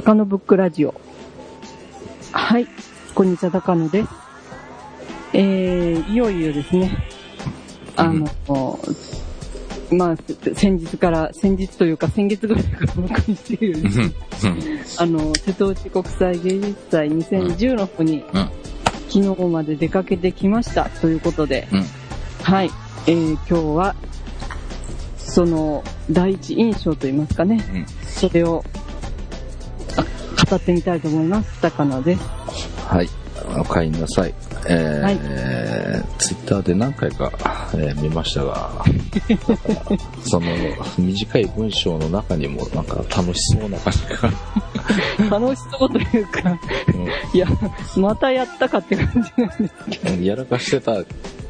高野ブックラジオ。はい、こんにちは、高野で。す。えー、いよいよですね、あの、まあ、先日から、先日というか先月ぐらいからお送りしているあの、瀬戸内国際芸術祭2010の方に、うん。昨日まで出かけてきました。ということで、うん。はい、えー、今日は、その、第一印象といいますかね、うん。それを、あ語ってみたいと思います。高野です。はい。お帰りなさい。えーツイッターで何回か、えー見ましたが、その短い文章の中にもなんか楽しそうな感じが、楽しそうというか、いや、またやったかって感じなんですけうんやらかしてた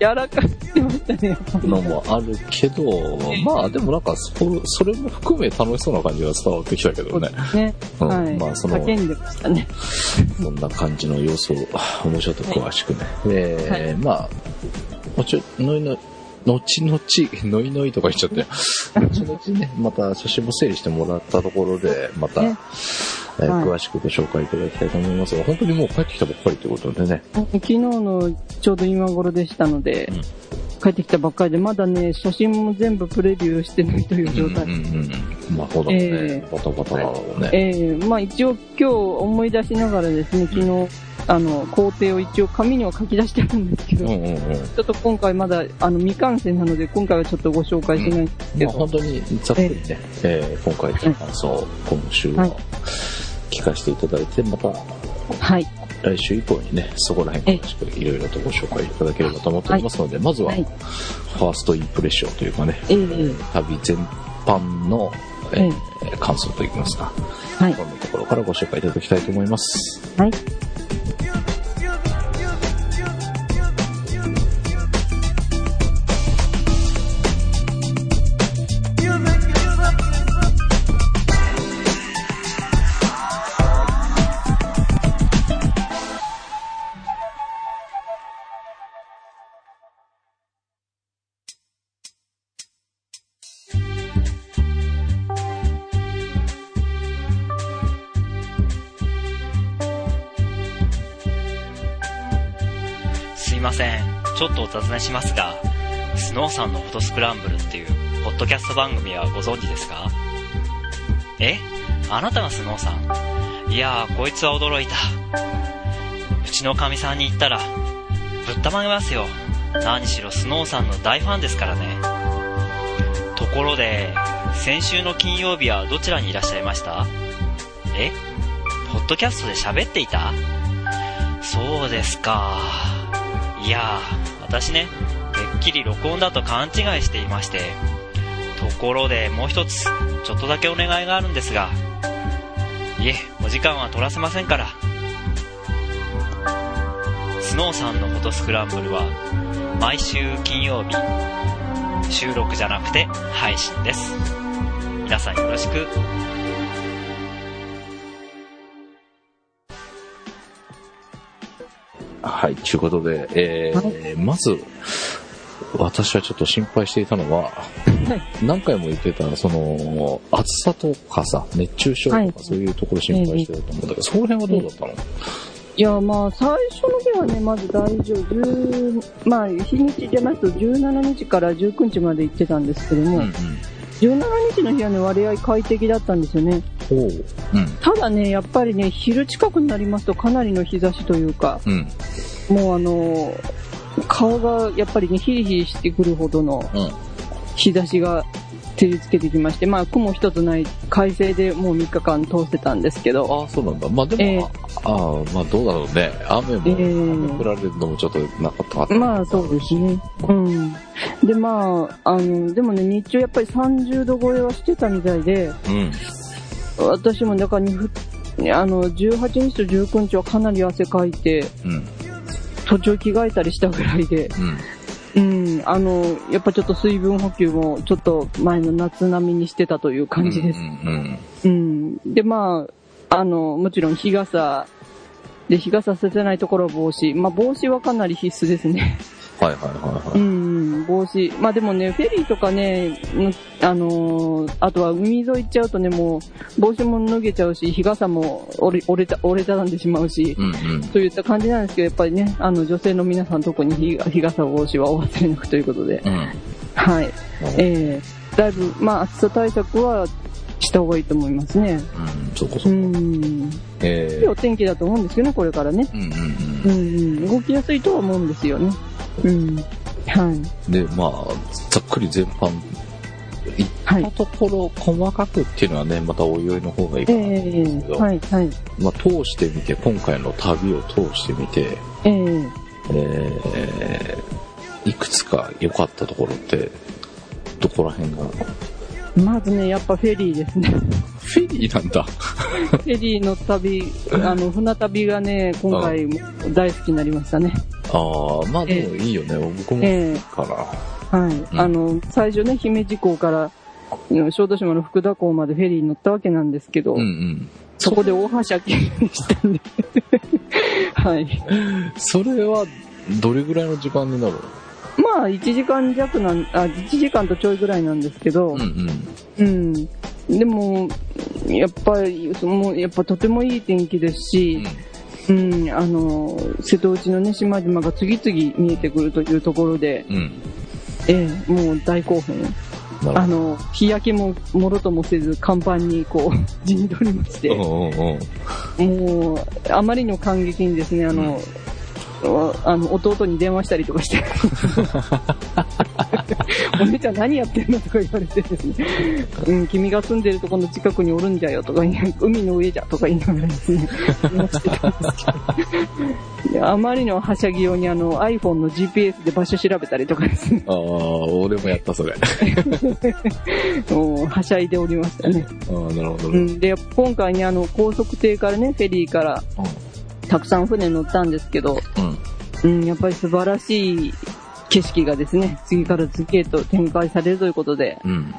ど、やらかしてましたね。のもあるけど、まあでもなんかそそれも含め楽しそうな感じが伝わってきたけどね。ね。うんはい。まあその叫んでましたね。そんな感じの様子を、もうちょっと詳しくね。えーまあ、もうちょ、のいの、後々、のいのいとか言っちゃって、後々ね、また写真も整理してもらったところで、また、ねえ詳しくご紹介いただきたいと思います。が、本当にもう帰ってきたばっかりということでね。昨日のちょうど今頃でしたので、うん。帰ってきたばっかりで、まだね、写真も全部プレビューしてないという状態。うんうんうん。まあ、そうだね、えバタバタだろうね。えーまあ一応今日思い出しながらですね、昨日、あの、工程を一応紙には書き出してるんですけど、うんうんうん。ちょっと今回まだ、あの、未完成なので、今回はちょっとご紹介しないんですけど、まあ、本当にざっくりね、えー今回の感想、今週は。い。は聞かせていただいて、またはい。来週以降にね、そこら辺詳しくいろいろとご紹介いただければと思っておりますので、まずは、はいファーストインプレッションというかね、えー旅全般の、えーえ感想といいますか、はいそ。んなところからご紹介いただきたいと思います。はい。しますが、スノーさんのフォトスクランブルっていう、ポッドキャスト番組はご存知ですか？え？あなたがスノーさん？いやー、こいつは驚いた。うちのかみさんに言ったら、ぶったまげますよ。何しろスノーさんの大ファンですからね。ところで、先週の金曜日はどちらにいらっしゃいました？え？ポッドキャストで喋っていた？そうですか。いやー、私ね、てっきり録音だと勘違いしていまして。ところでもう一つ、ちょっとだけお願いがあるんですが。いえ、お時間は取らせませんから。スノーさんのフォトスクランブルは、毎週金曜日、収録じゃなくて配信です。皆さんよろしく。はい、ということで、えーまず、私はちょっと心配していたのは、何回も言ってた、その、暑さとかさ、熱中症とか、はいそういうところ心配してたと思うんだけど、その辺はどうだったの、いや、まあ、最初の日はね、まず大丈夫。10まあ、日にちじゃなくて17日から19日まで行ってたんですけども、うんうん。17日の日はね、割合快適だったんですよね。ほう。うん。ただね、やっぱりね、昼近くになりますとかなりの日差しというか、うん。もうあの、顔がやっぱりね、ヒリヒリしてくるほどのうん。日差しが照りつけてきまして、まあ、雲一つない快晴でもう3日間通せたんですけど、ああ、そうなんだ。まあでも、ええああ、まあどうだろうね。雨も、ええ雨降られるのもちょっとなかったかった。まあそうですね。うん。で、まあ、あの、でもね、日中やっぱり30度超えはしてたみたいで、うん。私も中にふ、あの、18日と19日はかなり汗かいて、うん。途中着替えたりしたぐらいで、うん。うん、あの、やっぱちょっと水分補給もちょっと前の夏並みにしてたという感じですう。ん。うん。で、まあ、あの、もちろん日傘で日傘させないところは帽子。まあ帽子はかなり必須ですね。はいはいはいはうい。ん、帽子。まあでもね、フェリーとかね、のあのーあとは海沿い行っちゃうとね、もう、帽子も脱げちゃうし、日傘も折れ折れた、折れたなんでしまうし、うんうん。といった感じなんですけど、やっぱりね、あの、女性の皆さん特に日日傘帽子はお忘れなくということで、うん。はい。うんえー、だいぶ、まあ、暑さ対策はした方がいいと思いますね。うん、そこそうこ。ん。えいいお天気だと思うんですけどね、これからね。ー、うんうんうんうん。動きやすいとは思うんですよね。うん。はい。うん。で、まあ、ざっくり全般、いっはいた。ところ、細かくっていうのはね、またおいおいの方がいいかえなと思うんですけど、えはい、はい。まあ、通してみて、今回の旅を通してみて、えええー、いくつか良かったところって、どこら辺が？まずね、やっぱフェリーですね。フェリーなんだ。フェリーの旅、あの、船旅がね、今回も大好きになりましたね。ああ、まあでもいいよね。僕もええから。はい。んあの、最初ね、姫路港から、うん小豆島の福田港までフェリーに乗ったわけなんですけど、うんうん。そこで大はしゃぎしたんで。はい。それは、どれぐらいの時間になるまあ、1時間弱なん、あ、1時間とちょいぐらいなんですけど、うんうん。うん。でも、やっぱり、そのやっぱとてもいい天気ですし、うん、あの、瀬戸内のね、島々が次々見えてくるというところで、うん。うん。ええ、もう大興奮。あの、日焼けももろともせず、甲板にこう、陣取りまして。もう、あまりの感激にですね、あの、わあの、弟に電話したりとかして、お姉ちゃん何やってんのとか言われてですね、うん、君が住んでるところの近くにおるんじゃよとか海の上じゃとか言いながらですね、電話してたんですけどであまりのはしゃぎようにあの iPhone の GPS で場所調べたりとかですね、ああ、俺もやった、それ。あ もうはしゃいでおりましたね。あ、なるほどね。うん、で、今回ね、あの、高速艇からね、フェリーから、たくさん船乗ったんですけど、うん。うん、やっぱり素晴らしい景色がですね、次から次へと展開されるということで、うん。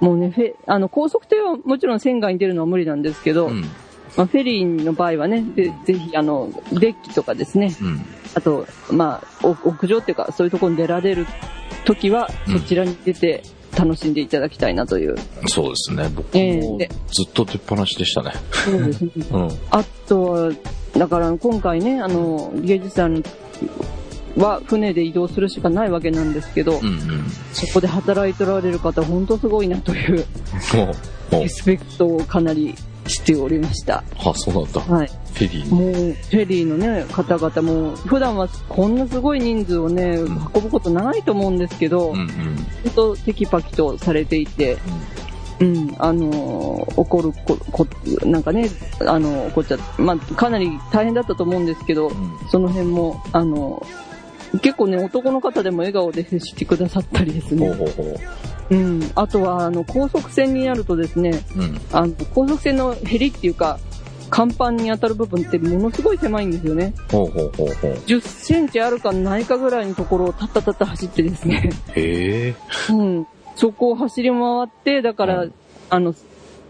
もうね、フェあの、高速艇はもちろん船外に出るのは無理なんですけど、うん。まあ、フェリーの場合はね、でぜひ、あの、デッキとかですね、うん。あと、まあ、お屋上っていうか、そういうところに出られる時は、うんそちらに出て楽しんでいただきたいなという。そうですね。僕もずっと出っ放しでしたね。そうですね。うん。あとは、だから今回ね、あの、芸術さんは船で移動するしかないわけなんですけど、うんうん。そこで働いておられる方、本当すごいなというリ、スペクトをかなりしておりました。あ、そうなんだ。はい。フェリーに。もう、フェリーのね、方々も、普段はこんなすごい人数をね、ん運ぶことないと思うんですけど、うんうん。本当テキパキとされていて、うん、あのー怒るこ、こ、なんかね、あの、怒っちゃまあ、かなり大変だったと思うんですけど、うんその辺も、あの、結構ね、男の方でも笑顔で接してくださったりですね。ほうほうほうん。あとは、あの、高速船になるとですね、う。うん。あの、高速船のヘリっていうか、甲板に当たる部分ってものすごい狭いんですよね。ほうほうほうほう。10センチあるかないかぐらいのところをタッタタッタ走ってですね。へえ。うん。そこを走り回って、だから、うんあの、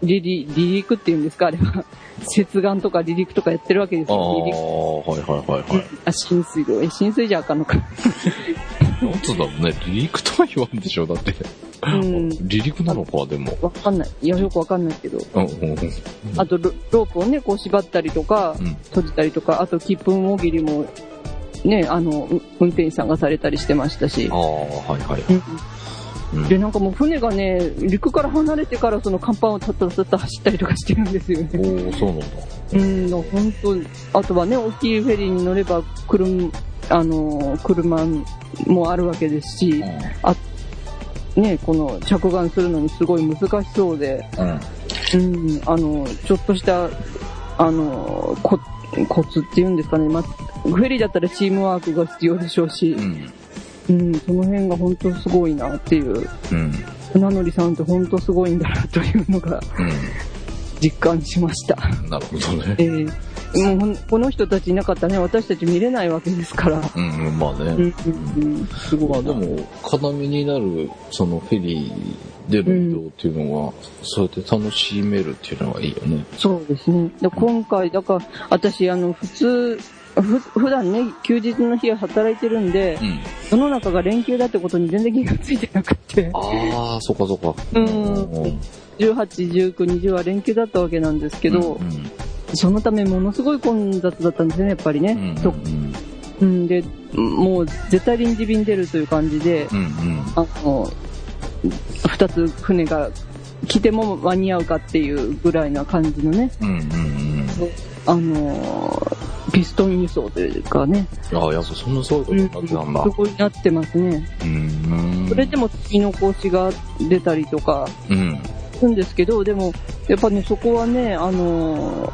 離陸っていうんですか、あれは。接岸とか離陸とかやってるわけですああ、よ。離陸はいはいはいはい。あ、浸水路。え、浸水じゃあかんのか。なんつうんだろうね。離陸とは言わんでしょ、だって。うん。離陸なのか、でも。わかんない。いや、よくわかんないけど。うん。あとロ、ロープをね、こう縛ったりとか、うん。閉じたりとか、あと、切符もぎりも、ね、あの、う運転手さんがされたりしてましたしあ。あ、はいはい。うんうんで、なんかもう船がね、陸から離れてからその甲板をたったたった走ったりとかしてるんですよね。おおそうなんだ。うん、本当あとはね、大きいフェリーに乗れば、車、あの、車もあるわけですし、ね、この着岸するのにすごい難しそうで、うん。うん、あの、ちょっとした、あの、こコツっていうんですかね、ま、フェリーだったらチームワークが必要でしょうしう、ん。うん、その辺が本当すごいなっていう、うん。船乗りさんって本当すごいんだなというのが実感しました。うん。なるほどね。えーもうこの人たちいなかったらね、私たち見れないわけですから。うん、うんまあうん、ね。うん、うん、すごいな。まあでも、要になる、そのフェリーでの移動っていうのは、そうやって楽しめるっていうのはいいよね。そうですね。で今回、だから、私、あの、普通、ふ普段ね、休日の日は働いてるんで、うん。世の中が連休だってことに全然気がついてなくて、ああ、そっかそっか。うん。うん18、19、20は連休だったわけなんですけど、うんそのためものすごい混雑だったんですね、やっぱりね。うんとうん、で、もう絶対臨時便出るという感じで、うんうん。あの、二つ船が来ても間に合うかっていうぐらいな感じのね、うんうんうん。あの、ピストン輸送というかね、ああ、やっぱそんなそういうことになってたんだす。ごいなってますね。うん。それでも月の格子が出たりとかうん。するんですけど、でも、やっぱね、そこはね、あの、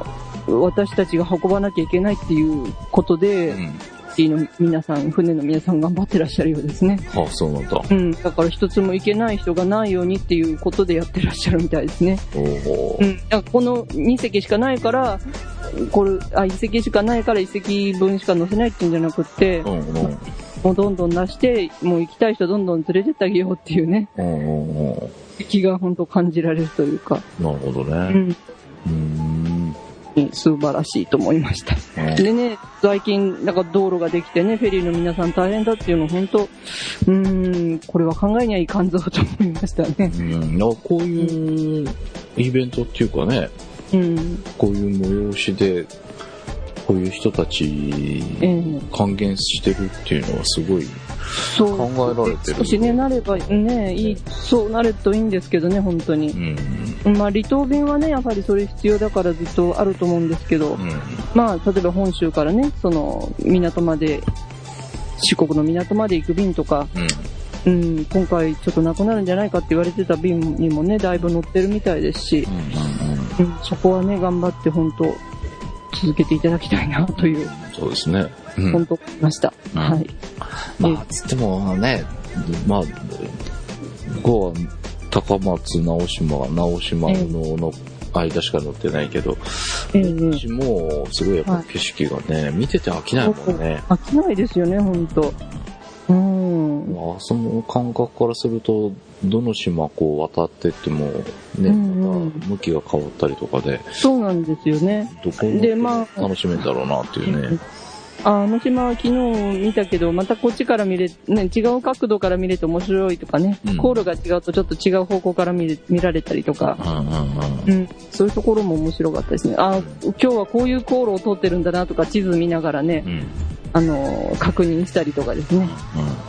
私たちが運ばなきゃいけないっていうことで、うん。シティの皆さん、船の皆さん頑張ってらっしゃるようですね。ああ、そうなんだ。うん。だから一つも行けない人がないようにっていうことでやってらっしゃるみたいですね。おおう。ん。この2隻しかないから、これ、あ、1隻しかないから1隻分しか乗せないっていうんじゃなくって、うんうん。もうどんどん出して、もう行きたい人どんどん連れてってあげようっていうね、うんうんうん。気が本当感じられるというか、なるほどうね。ん。うん。素晴らしいと思いました。でね、最近、なんか道路ができてね、フェリーの皆さん大変だっていうの本当、うーん、これは考えにはいかんぞと思いましたね。うん。こういうイベントっていうかね、うん。こういう催しで、こういう人たちええ還元してるっていうのはすごいそう。考えられてる。少しね、なればね、いい、そうなるといいんですけどね、本当にう。ん。まあ、離島便はね、やはりそれ必要だからずっとあると思うんですけど、うん。まあ、例えば本州からね、その、港まで、四国の港まで行く便とか、うん。うん、今回ちょっとなくなるんじゃないかって言われてた便にもね、だいぶ乗ってるみたいですし、うん。うん、そこはね、頑張って本当、続けていただきたいなという、そうですね。うん。本当思いました。うんはい。まあ、つってもね、まあ、ここは高松、直島、直島のの間しか乗ってないけど、ええこっちもすごいやっぱ景色がね、見てて飽きないもんね。飽きないですよね、本当うん。まあ、その感覚からすると、どの島こう渡ってっても、ね、また向きが変わったりとかで、そうなんですよね。どこもでまあ楽しめるんだろうなっていうね。ああの島は昨日見たけど、またこっちから見れ、ね、違う角度から見れて面白いとかね、うん。航路が違うとちょっと違う方向から見れ見られたりとか、うんうんそういうところも面白かったですね。ああ、今日はこういう航路を通ってるんだなとか地図見ながらね、うん。あのー確認したりとかですね。うん、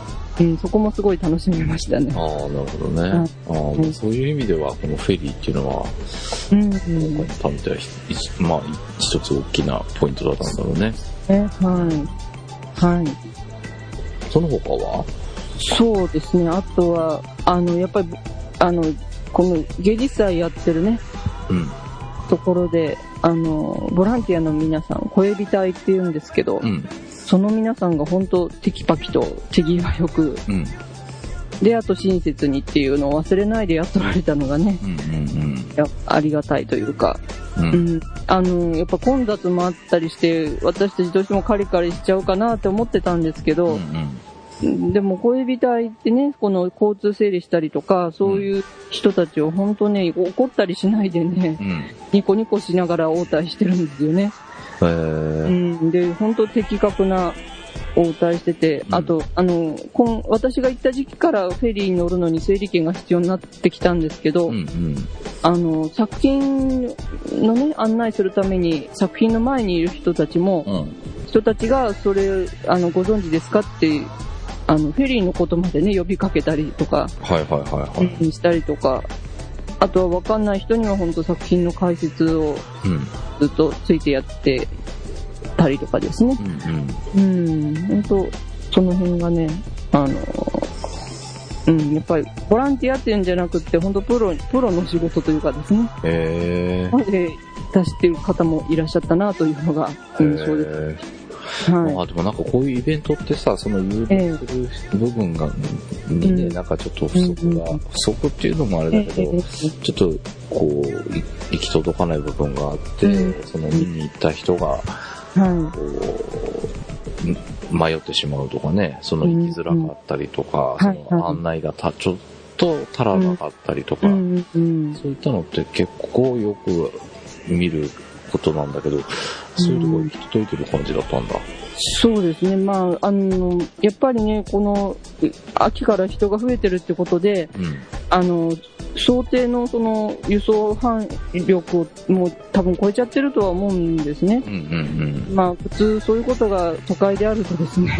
そこもすごい楽しめましたね。ああ、なるほどね。ああうんまあそういう意味では、このフェリーっていうのは、うん、うん。今回にとってはまあ、一つ大きなポイントだったんだろうね。ね、はい。はい。その他は？そうですね。あとは、あの、やっぱり、あの、この芸術祭やってるね、うん。ところで、あの、ボランティアの皆さん、小エビ隊って言うんですけど、うん。その皆さんが本当テキパキと手際よく、うん。で、あと親切にっていうのを忘れないでやっとられたのがね、うん。やありがたいというか、うん。う。うんん、あの、やっぱ混雑もあったりして、私たちどうしてもカリカリしちゃうかなって思ってたんですけうど、ん。でも小エビ隊ってね、この交通整理したりとか、そういう人たちを本当ね、怒ったりしないでね、うん。ニコニコしながら応対してるんですよね。えうー。ん、で、本当的確な応対してて、うんあと、あの、今私が行った時期からフェリーに乗るのに整理券が必要になってきたんですけど、うん。うん。あの、作品のね、案内するために、作品の前にいる人たちも、うん。人たちがそれ、あの、ご存知ですかって、あの、フェリーのことまでね、呼びかけたりとか、はいはいはいはい。うんしたりとか、あとは分かんない人には本当作品の解説をうん。ずっとついてやってたりとかですね。うん。うん、本当その辺がね、あの、うん、やっぱりボランティアっていうんじゃなくって、本当プロ、プロの仕事というかですね、えー。まで出してる方もいらっしゃったなというのが印象です。えーはい。まあでもなんかこういうイベントってさ、その誘導する部分が、にね、うん。なんかちょっと不足が、うん不足っていうのもあれだけど、えちょっとこう、い行き届かない部分があって、うん。その見に行った人が、はこう、迷ってしまうとかね、その行きづらかったりとか、うんその案内がたちょっと足らなかったりとい。か。そういったのって結構よく見ることなんだけど、そういうところに行き届いてる感じだったんだ。そうですね。まあ、あの、やっぱりね、この、秋から人が増えてるってことで、うん。あの、想定のその輸送範囲力をもう多分超えちゃってるとは思うんですね。うんうんうん。まあ普通そういうことが都会であるとですね、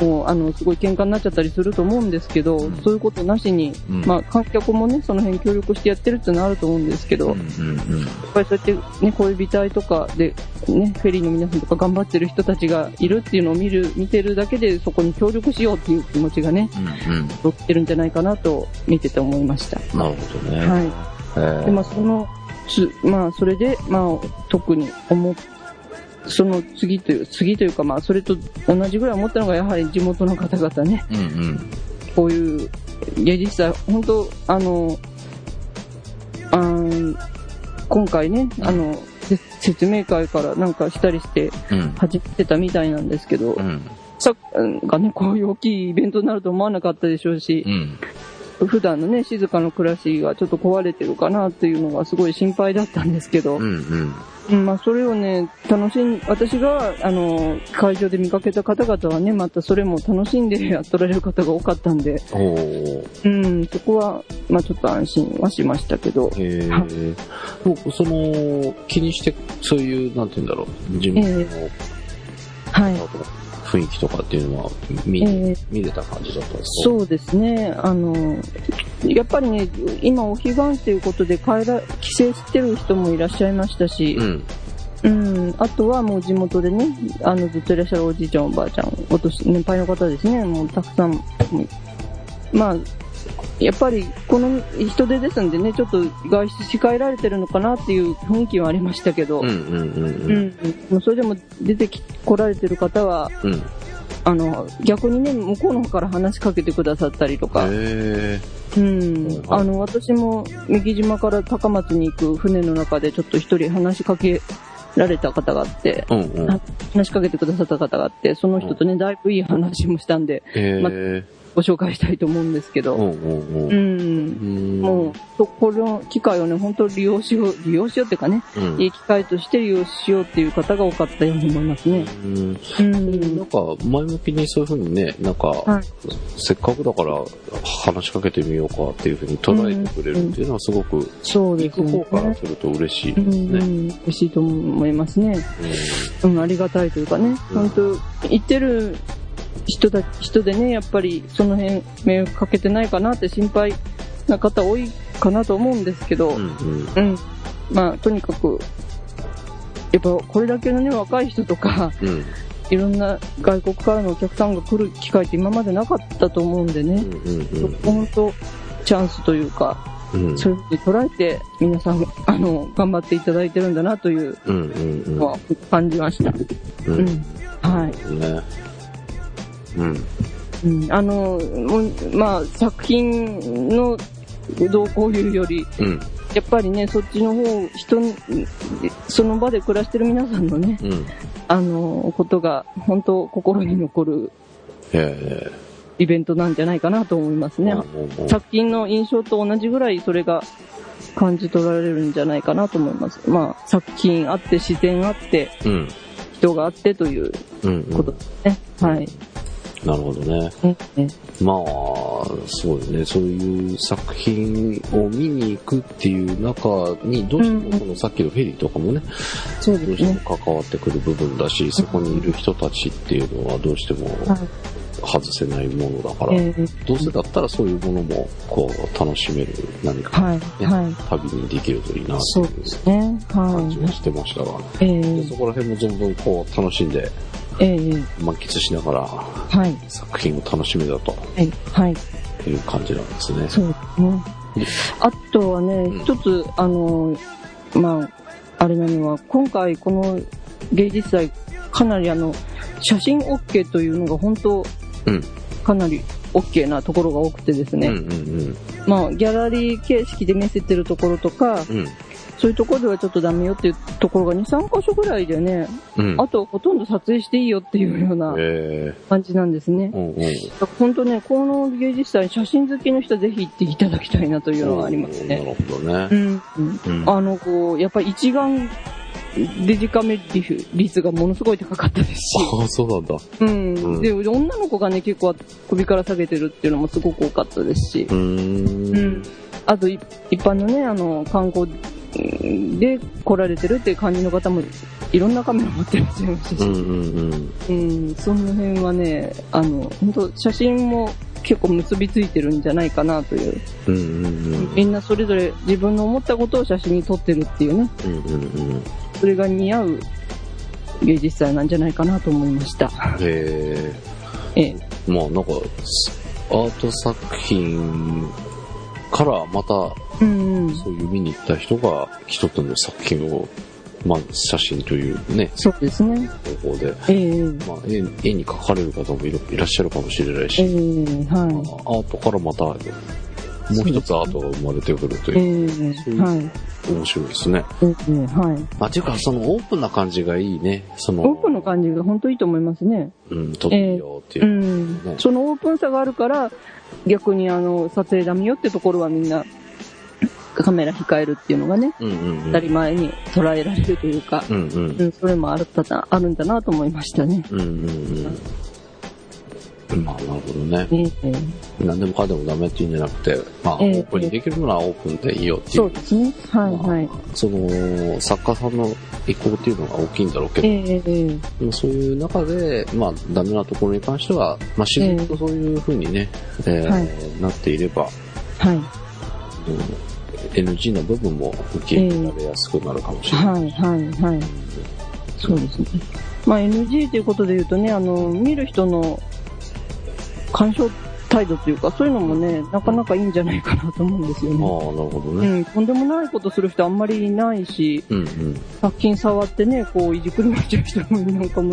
もうあのすごい喧嘩になっちゃったりすると思うんですけど、うんそういうことなしに、うんまあ観客もね、その辺協力してやってるっていうのはあると思うんですけど、うんやうんうん。っぱりそうやってね、恋人とかで、ね、フェリーの皆さんとか頑張ってる人たちがいるっていうのを見る、見てるだけでそこに協力しようっていう気持ちがね、うんうん。乗ってるんじゃないかなと見てて思いました。なるほどね。はい。えーで、まあ、その、つ、まあ、それで、まあ、特に思っ、その次という、次というか、まあ、それと同じぐらい思ったのが、やはり地元の方々ね、うんうん。こういう芸術祭、本当あの、あー今回ね、あの、せ説明会からなんかしたりしてうん。始めてたみたいなんですけど、うん。さがね、こういう大きいイベントになると思わなかったでしょうしう、ん。普段のね、静かな暮らしがちょっと壊れてるかなっていうのがすごい心配だったんですけど、うんうん。うんまあ、それをね、楽しん、私が、あの、会場で見かけた方々はね、またそれも楽しんでやっておられる方が多かったんで。うん、そこは、まあちょっと安心はしましたけど、えはー、僕その、気にして、そういう、なんて言うんだろう、自分のはい。雰囲気とかっていうのは見,、えー。見れた感じだったんですか？そうですね、あの、やっぱりね、今お彼岸ということで帰ら、帰省してる人もいらっしゃいましたし、うん。うん、あとはもう地元でね、あの、ずっといらっしゃるおじいちゃんおばあちゃん、お年、年配の方ですね、もうたくさん、まあ、やっぱりこの人手ですんでね、ちょっと外出控えられてるのかなっていう雰囲気はありましたけど、それでも出てき、来られてる方は、うん。あの、逆にね、向こうの方から話しかけてくださったりとか、へうんあの、私も三木島から高松に行く船の中でちょっと一人話しかけられた方があって、ー。うんうん。あ話しかけてくださった方があって、その人とね、だいぶいい話もしたんで、へまー。ご紹介したいと思うんですけど、うんうんううん。ん、うんもう、そこの機会をね、本当利用しよう、利用しようっていうかね、うんいい機会として利用しようっていう方が多かったように思いますね。うんうん。なんか、前向きにそういうふうにね、なんか、はいせっかくだから話しかけてみようかっていうふうに捉えてくれるっていうのはすごく、そうですね行く方。からすると嬉しいでうん、すね。嬉しいと思いますね。うん、ありがたいというかね、うん本当行ってる人だ、人でね、やっぱりその辺迷惑かけてないかなって心配な方多いかなと思うんですけど、うんうん。うん。まあ、とにかく、やっぱこれだけのね、若い人とか、うん。いろんな外国からのお客さんが来る機会って今までなかったと思うんでね、うんうんチャンスというか、うん。うんそういうふうに捉えて、皆さん、あの、頑張っていただいてるんだなというのは感じました。うんうん。うん。はい。ねうんうん、あの、まあ、作品の動向いうより、うんやっぱりね、そっちの方、人に、その場で暮らしてる皆さんのね、うんあの、ことが、本当心に残るへイベントなんじゃないかなと思いますえね。作品の印象と同じぐらいそれが感じ取られるんじゃないかなと思います。まあ、作品あって、自然あって、うん人があってということですね。はい。なるほどねねねまあ、そうね、そういう作品を見に行くっていう中に、どうしてもこのさっきのフェリーとかもね、どうして。も関わってくる部分だし、そこにいる人たちっていうのはどうしてもはい。外せないものだから、えーどうせだったらそういうものもこう楽しめる何か、はい。ねはい。旅にできるといいなそうっていうですね。は感じはしてましたが、い。えでーそこら辺も存分こう楽しんでえー満喫しながらはい。作品を楽しめたとはい。はい。いう感じなんですね。そうですね。あとはねうん、一つ、あの、まあ、あれなのは、今回この芸術祭、かなりあの、写真 OK というのが本当、うんかなり OK なところが多くてですね、うんうんまあ、ギャラリー形式で見せてるところとか、うん。そういうところではちょっとダメよっていうところが2、3箇所ぐらいでね、うん。あとほとんど撮影していいよっていうようなえ感じなんですねえ。うんうん。だから本当ね、この芸術祭、写真好きの人はぜひ行っていただきたいなというのがありますね。なるほどね。うん。うんうんあの、こう、やっぱり一眼デジカメ率がものすごい高かったですし。ああ、そうなんだ。うん。うんで、女の子がね、結構首から下げてるっていうのもすごく多かったですし。うーん。うん。あと、い一般のね、あの、観光で来られてるっていう感じの方も、いろんなカメラ持ってらっしゃいましたし。うんうんうん。うん、その辺はね、あの、本当写真も結構結びついてるんじゃないかなという。うんうんうん。みんなそれぞれ自分の思ったことを写真に撮ってるっていうね、うんうんうん。それが似合う芸術祭なんじゃないかなと思いました。へええ。え。まあなんか、アート作品からまたうん、うん。そういう見に行った人が一つの作品を、まあ写真というね、そうですね。方法で、ええ。まあ絵絵に描かれる方もいらっしゃるかもしれないし、ええはアートからまたもう一つアートが生まれてくるとい。う、えはい。面白いですね。ええはい。まあ、っていうか、そのオープンな感じがいいね。その、オープンの感じが本当いいと思いますね。うん、撮ってみようっていうう。んね。そのオープンさがあるから、逆にあの、撮影ダメよってところはみんな、カメラ控えるっていうのがね、うんうんうん。当たり前に捉えられるというか、うんうんう。ん、それもあるたあるんだなと思いましたね。うんうんうん。まあ、なるほどね。ねえ何でもかんでもダメっていうんじゃなくて、まあ、オええープンにできるならオープンでいいよっていそうう。ですね。はいまあはい。その、作家さんの意向っていうのが大きいんだろうけえど、えええまあそういう中で、まあ、ダメなところに関しては、まあ、自然とそういう風にね、えーはいなっていれば、はい。うん NG の部分も受け入れられやすくなるかもしれない。はいはいはい。そうですね。まあ NG ということで言うとね、あの、見る人の鑑賞態度というか、そういうのもね、なかなかいいんじゃないかなと思うんですよああ、ね。なるほどね。うん、とんでもないことする人あんまりいないし、うんうん。作品触ってね、こう、いじくり回してる人もなんかも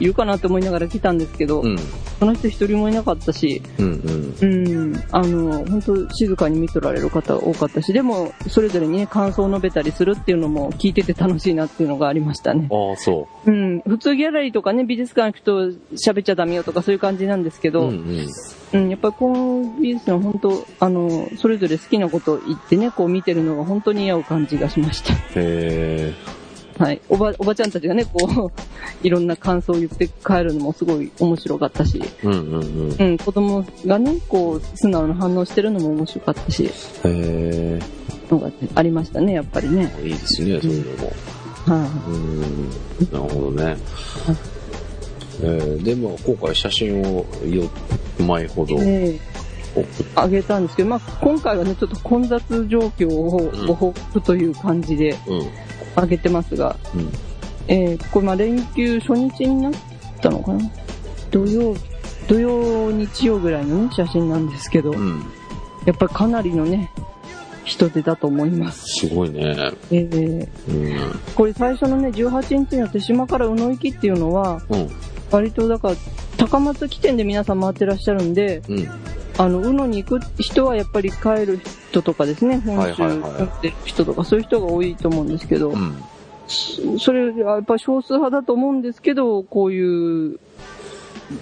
いるかなと思いながら来たんですけど、うん。その人一人もいなかったし、うんうん。うん、あの、本当静かに見とられる方多かったし、でも、それぞれにね、感想を述べたりするっていうのも聞いてて楽しいなっていうのがありましたね。ああ、そうん、普通ギャラリーとかね、美術館行くと喋っちゃダメよとかそういう感じなんですけう。ど、ううんうん。やっぱりこの美術の本当、あの、それぞれ好きなことを言ってね、こう見てるのが本当に合う感じがしました。はい。おば、おばちゃんたちがね、こう、いろんな感想を言って帰るのもすごい面白かったし、うんうんうん。へうん、子供がね、こう、素直な反応してるのも面白かったし、え。のがありましたね、やっぱりね。いいですね、そういうのも。はうん。なるほどね。えー、で、まあ、今回写真を4枚ほどい。で、送っあげたんですけど、まあ、今回はね、ちょっと混雑状況をうんご報告という感じでうん。あげてますが、うん。えー、これまあ連休初日になったのかな？土曜、土曜、日曜ぐらいのね、写真なんですけど、うん。やっぱりかなりのね、人出だと思います。すごいね。えー、うん。これ最初のね、18日の手島から宇野行きっていうのは、うん。割とだから、高松起点で皆さん回ってらっしゃるんで、うん。あの、宇野に行く人はやっぱり帰る人とかですね、本州持ってる人とか、そういう人が多いと思うんですけど、うん。それはやっぱ少数派だと思うんですけど、こういう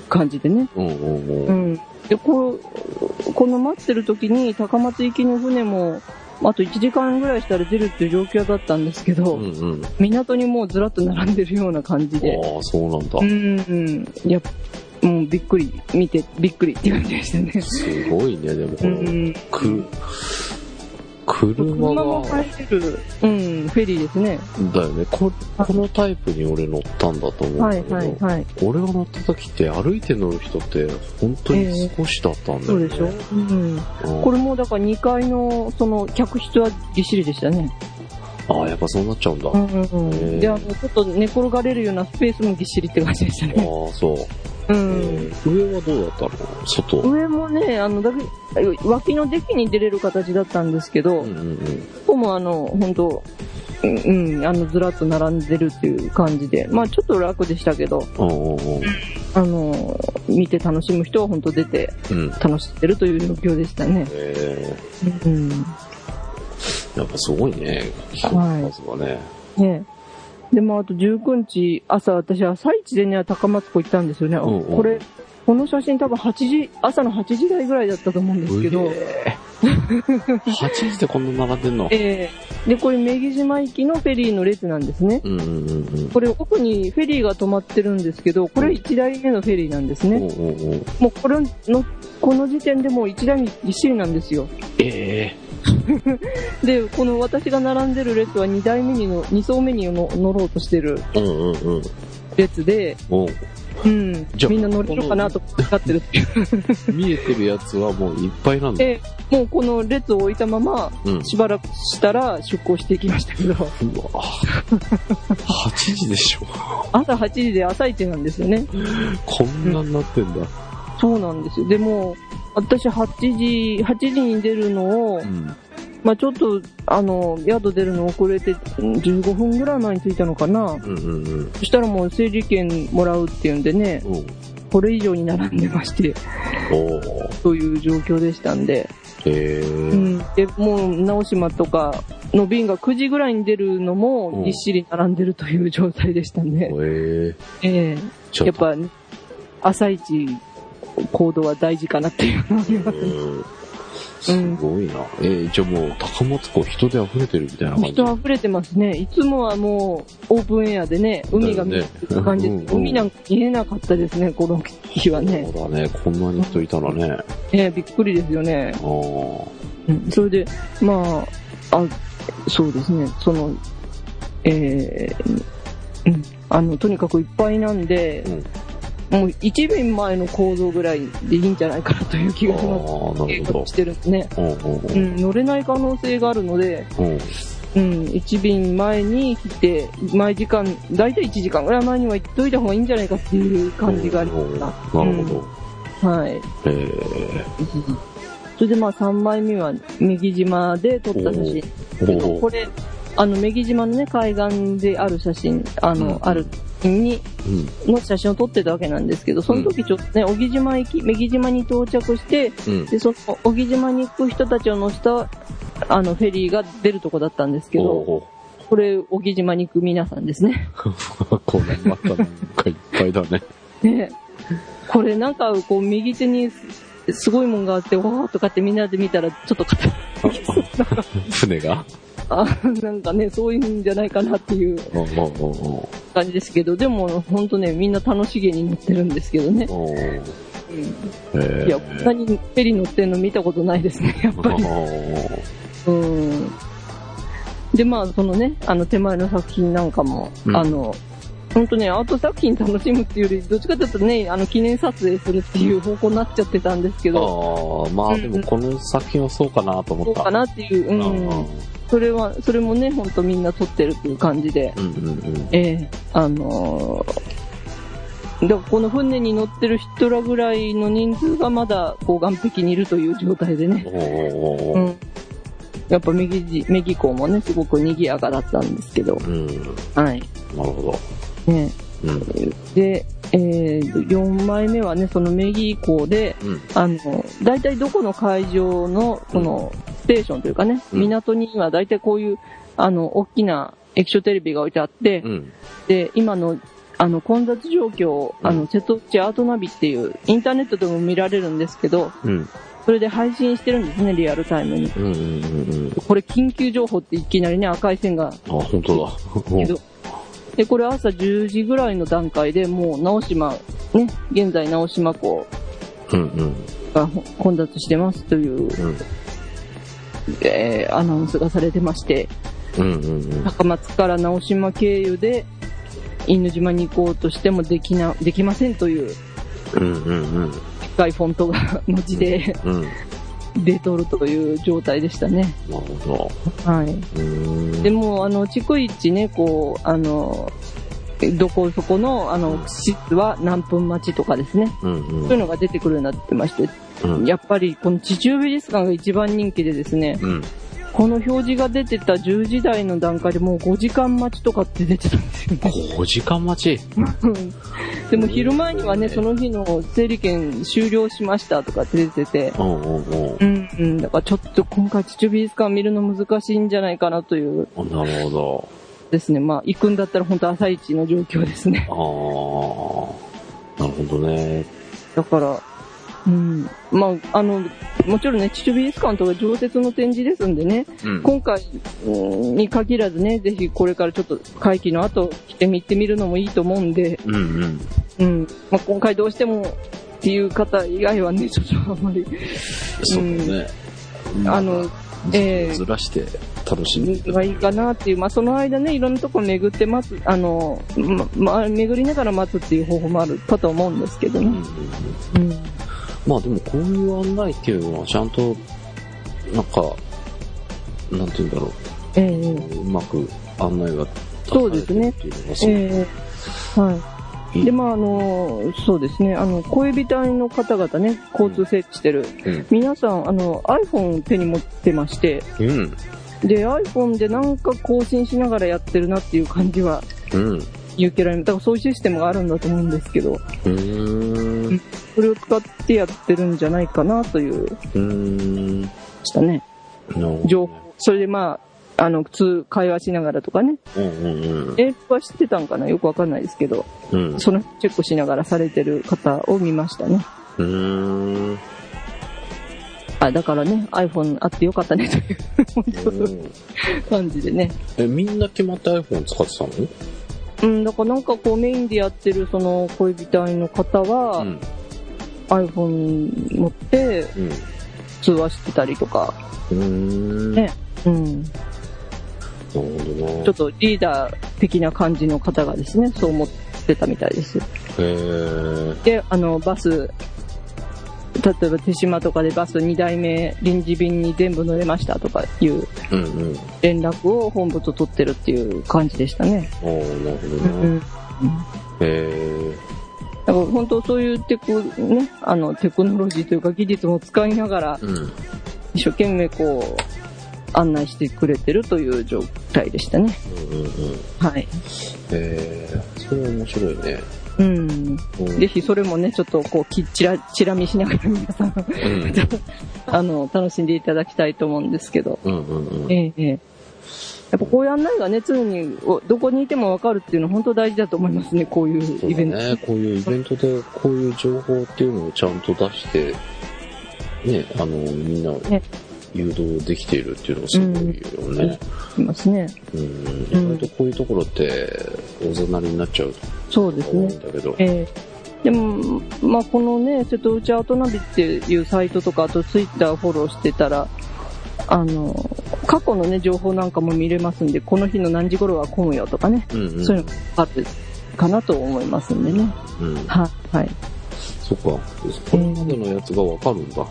感じでね。うん。で、こう、この待ってる時に高松行きの船も、あと1時間ぐらいしたら出るっていう状況だったんですけど、うんうん。港にもうずらっと並んでるような感じで。ああ、そうなんだう。ん、うん。いや、もうびっくり、見て、びっくりって感じでしたね。すごいね、でもこうの、ん。く、車車もが、入れる、うん、フェリーですね。だよね。ここのタイプに俺乗ったんだと思うんはいだけど、はいはい。俺が乗った時って歩いて乗る人って本当に少しだったんだよね。そうでしょ？うん。うんこれもだから2階の、その、客室はぎっしりでしたね。ああ、やっぱそうなっちゃうんだ。あうんうんうん。で、あの、ちょっと寝転がれるようなスペースもぎっしりって感じでしたね。あ、そう。うえん。ー上はどうだったの？外。上もね、あの、だけ、脇のデッキに出れる形だったんですけど、うんうんここもあの、本当うん、うんあの、ずらっと並んでるっていう感じで、まあちょっと楽でしたけど、うん。うんうんうん。あの、見て楽しむ人は本当出てうん。楽しんでるという状況でしたね。えうん。ー、やっぱすごいね。はいまずはね。ねでもあと19日朝私朝一でね高松湖行ったんですよね、うんう。んこれこの写真多分8時朝の8時台ぐらいだったと思うんですけど、え8 時でこんな並んでんの？ええ。で、これ、女木島行きのフェリーの列なんですね。うんうんうんうん。これ、奥にフェリーが止まってるんですけど、これ1台目のフェリーなんですね。おうおうもうこれの、この時点でもう1台にぎっしりなんですよ。えで、この私が並んでる列は2台目にの、2層目にの乗ろうとしてるえうんうんうん。列で、おううんじゃ。あみんな乗れるのかなと使ってるっていう。見えてるやつはもういっぱいなんだ。で、もうこの列を置いたまま、うん。しばらくしたら出港していきましたけど、うわ8時でしょ。朝8時で朝一なんですよね。こんなになってんだ。そうなんですよ。でも、私8時、8時に出るのをう、ん。まあちょっと、あの、宿出るの遅れて、うん15分ぐらい前に着いたのかな。うんうんうん。そしたらもう整理券もらうっていうんでね、おうこれ以上に並んでまして、という状況でしたんで、へえ。うん。で、もう、直島とかの便が9時ぐらいに出るのもぎっしり並んでるという状態でしたんで、へえ。ええちょっと。やっぱ、朝一行動は大事かなっていうのはありますね。うんすごいな。えー、じゃあもう高松港人で溢れてるみたいな感じ？人溢れてますね。いつもはもうオープンエアでね、海が見えてる感じです、ねうんうん海なんか見えなかったですね、この日はね。そうだね。こんなに人いたらね。ええびっくりですよね。ああ。うんそれで、まあ、あ、そうですね、その、えーうん、あの、とにかくいっぱいなんで、もう1便前の行動ぐらいでいいんじゃないかなという気がします。ー、なるほど。してるんですね。うんうんううんん、乗れない可能性があるので、うん。うん、1便前に来て、前時間、だいたい1時間ぐらい前には行っといた方がいいんじゃないかっていう感じがありました。なるほど。はい。ええ。それでまあ3枚目は、女木島で撮った写真。これ、あの、女木島のね、海岸である写真、あの、うんあるに、うん。の写真を撮ってたわけなんですけど、その時ちょっとね、小木島行き、女木島に到着して、うん。で、その小木島に行く人たちを乗せた、あの、フェリーが出るとこだったんですけど、おこれ、小木島に行く皆さんですね。お。これまたなんかいっぱいだね。ねこれなんか、こう、右手にすすごいもんがあって、わーとかってみんなで見たら、ちょっと。船が？あ なんかね、そういうんじゃないかなっていう感じですけど、でも、ほんとね、みんな楽しげに乗ってるんですけどね。うんええ。いや、こんなにフェリー乗ってんの見たことないですね、やっぱり。うん。で、まあ、そのね、あの、手前の作品なんかも、うんあの、本当ね、アート作品楽しむっていうより、どっちかというとね、あの、記念撮影するっていう方向になっちゃってたんですけど、ああ、まあでもこの作品はそうかなと思った。どうかなっていう、ううんん。それは、それもね、本当みんな撮ってるっていう感じで、うんうんうん。ええあのーだからこの船に乗ってる人らぐらいの人数がまだ、こう、岸壁にいるという状態でね。おおお。うん。やっぱ右じ、右港もね、すごく賑やかだったんですけど、うん。はい。なるほね。ど。うん。で、えー、4枚目はね、その右港で、うん。あの、大体どこの海上の、この、ステーションというかね、うん港には大体こういう、あの、大きな液晶テレビが置いてあって、うん。で、今の、あの、混雑状況を、あの、うん瀬戸内アートナビっていう、インターネットでも見られるんですけど、うん。それで配信してるんですね、リアルタイムに。うんうんうんうん。これ緊急情報っていきなりね、赤い線があ、本当だ。で、これ朝10時ぐらいの段階でもう直島、ね、現在直島港うんうん。が混雑してますという、うん。えーアナウンスがされてまして、うんうんうん。高松から直島経由で、犬島に行こうとしてもできな、できませんという、うんうんうん。でっかいフォントが文字でうん。出とるという状態でしたね。なるほはい。ど。うーん。でも、あの、逐一ね、こう、あの、どこそこの、あの、施設は何分待ちとかですね。うんうん。そういうのが出てくるようになってまして、うん。やっぱりこの地中美術館が一番人気でですね、うん。この表示が出てた10時台の段階でもう5時間待ちとかって出てたんですよね。5時間待ち？でも昼前にはね、その日の整理券終了しましたとかって出てて、うんうんうん。うんうん、だからちょっと今回地中美術館見るの難しいんじゃないかなというなるほど。ですね。まあ行くんだったら本当朝一の状況ですね。ああ。なるほどね。だから、うん。まあ、あの、もちろんね、秩父美術館とか常設の展示ですんでね、うん。今回うんに限らずね、ぜひこれからちょっと会期の後来てみてみるのもいいと思うんで、うんうん。うん。まあ、今回どうしてもっていう方以外はね、ちょっとあんまり、そうだね。あの、ええずらして楽しんでいがいいかなっていう、まあ、その間ね、いろんなとこ巡って待つ、あの、ま、ま、巡りながら待つっていう方法もあるかと思うんですけどね。うん。まあでもこういう案内っていうのはちゃんと、なんか、なんて言うんだろええう、うまく案内がそうですねっていうのがすええはい。で、まあ、あの、そうですね、あの、恋人隊の方々ね、交通整理してる。うん。皆さん、あの、iPhone を手に持ってまして、うん。で、iPhone でなんか更新しながらやってるなっていう感じはうん。見受けられる。だからそういうシステムがあるんだと思うんですけど、うーん。それを使ってやってるんじゃないかなという、うーん。したね。情報。それでまあ、あの、普通会話しながらとかね、うんうんうん。英語は知ってたんかなよくわかんないですけど、うん。そのチェックしながらされてる方を見ましたね。うーん。あ、だからね、iPhone あってよかったねという本当感じでね。え、みんな決まって iPhone 使ってたの？うん、だからなんかこうメインでやってるその恋人愛の方は、うん。iPhone 持ってうん。通話してたりとか、うーん。ねうん、なるほどな。ちょっとリーダー的な感じの方がですね、そう思ってたみたいです。へー。で、あの、バス、例えば手島とかでバス2台目臨時便に全部乗れましたとかいう。連絡を本部と取ってるっていう感じでしたね。ああ、なるほどうんな。へー。だから本当そういうテク、ね、あの、テクノロジーというか技術も使いながら、うん。一生懸命こう、案内してくれてるという状態でしたね。うんうんうん。はい。へー。それは面白いね。うん。うんぜひそれもね、ちょっとこう、きちら、ちら見しながら皆さん、うん。あの、楽しんでいただきたいと思うんですけど。うんうんうん。ええええ。やっぱこういう案内がね、常におどこにいてもわかるっていうのは本当大事だと思いますね、こういうイベント。だね。こういうイベントでこういう情報っていうのをちゃんと出して、ね、あの、みんなね誘導できているっていうのがすごいよね。いますね。うん。意外とこういうところって、おざなりになっちゃうそうですね。だけど。ええでも、まあ、このね、瀬戸内アートナビっていうサイトとか、あとツイッターフォローしてたら、あの、過去のね、情報なんかも見れますんで、この日の何時頃は混むよとかね、うんうん。そういうのがあるかなと思いますんでね。うん。はい、はい。そっか。これまでのやつがわかるんだ。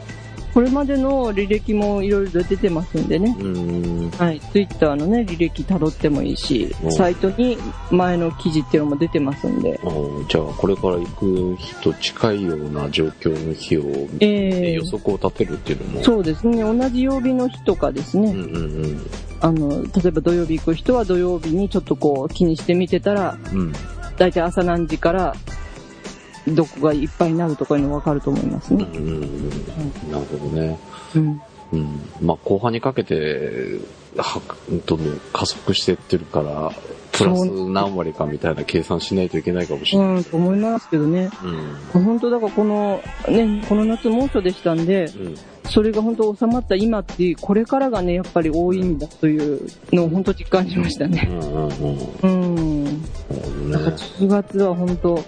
これまでの履歴もいろいろ出てますんでね。うん。はい。ツイッターのね、履歴辿ってもいいしう、んサイトに前の記事っていうのも出てますんで。じゃあ、これから行く日と近いような状況の日を、ええ予測を立てるっていうのも。そうですね。同じ曜日の日とかですね。うんうんあの、例えば土曜日行く人は土曜日にちょっとこう気にして見てたら、うん。うん。だいたい朝何時からどこがいっぱいになるとかいうのわかると思いますね。うんうんうん。なるほどね。うん。うん。まあ、後半にかけて、は、どんどん加速していってるから、プラス何割かみたいな計算しないといけないかもしれない。うん、と思いますけどね。うん。本当だからこの、ね、この夏猛暑でしたんで、うん。それが本当収まった今っていう、これからがね、やっぱり多いんだというのを本当実感しましたね。うんうんうん。うん。なんかほどね。10月は本当、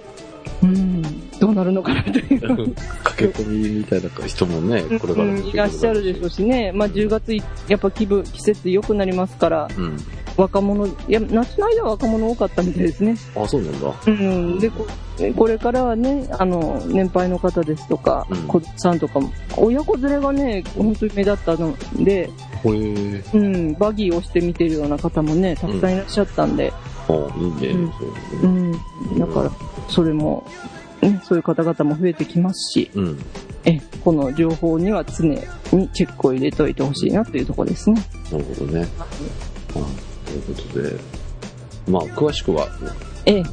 うん、どうなるのかなという。駆け込みみたいな人もね、これからうん、いらっしゃるでしょうしね。まあ10月い、やっぱ気分、季節良くなりますから、うん。若者、いや、夏の間は若者多かったみたいですね。あ、そうなんだ。うん。で、ここれからはね、あの、年配の方ですとか、うん子さんとかも、親子連れがね、本当に目立ったので。うん、バギーをして見てるような方もね、たくさんいらっしゃったんで、あ、いいね。うんそううん。だから、それも、ね、そういう方々も増えてきますし、うん。え、この情報には常にチェックを入れといてほしいなというところですね。なるほどね。あということで、まあ、詳しくは、ええ、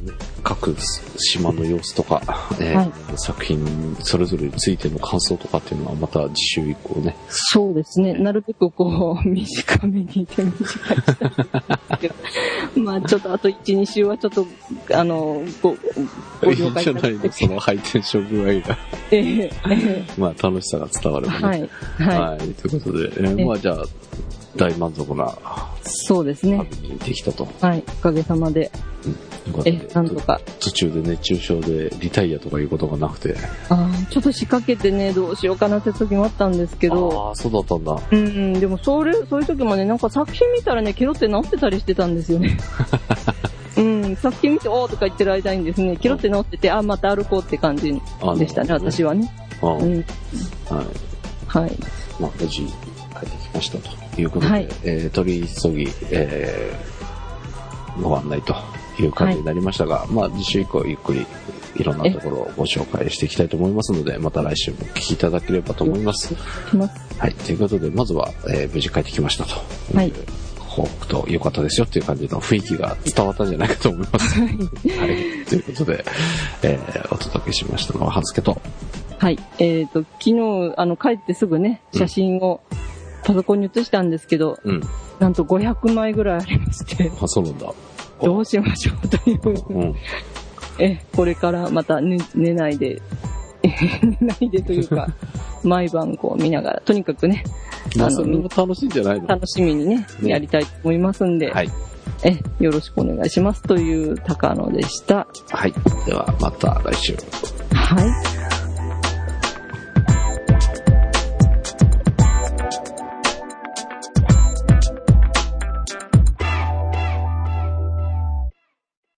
各島の様子とか、えーはい作品それぞれについての感想とかっていうのはまた次週以降ね、そうですね。なるべくこう、短めに手短い。まあちょっとあと1、2週はちょっと、あの、ご、ごいいん了解じゃないのそのハイテンション具合が、えええまあ楽しさが伝わればえね。はい。ははい。ということで、えーえまあじゃあ、大満足なそうですね。旅にできたと。はい。おかげさまで。よかったえ、なんとか。途中で熱中症でリタイアとかいうことがなくて。あーちょっと仕掛けてね、どうしようかなって時もあったんですけど。ああ、そうだったんだ。うん、でもそれ、そういう時もね、なんか作品見たらね、ケロって治ってたりしてたんですよね。うん、作品見て、おーとか言ってる間にですね、ケロって治ってて、あ、また歩こうって感じあでしたね、私はね。うん、はい。はい。まあ、無事帰ってきましたということで、はいえー取り急ぎ、えーご案内という感じになりましたが、まあ、次週以降ゆっくりいろんなところをご紹介していきたいと思いますので、また来週もお聞きいただければと思います。はい。ということで、まずは、えー無事帰ってきましたと。はい。報告と良かったですよっていう感じの雰囲気が伝わったんじゃないかと思います。はい。ということで、えーお届けしましたのは、はずけと。はい。えっ、と、昨日、あの、帰ってすぐね、写真をパソコンに写したんですけど、うん。なんと500枚ぐらいありまして、あ、そうなんだ。どうしましょうという。うん。え、これからまた寝寝ないで、寝ないでというか、毎晩こう見ながら、とにかくね、も楽しいんじゃないの？楽しみにね、ねやりたいと思いますんで、はい。え、よろしくお願いしますという高野でした。はい。では、また来週。はい。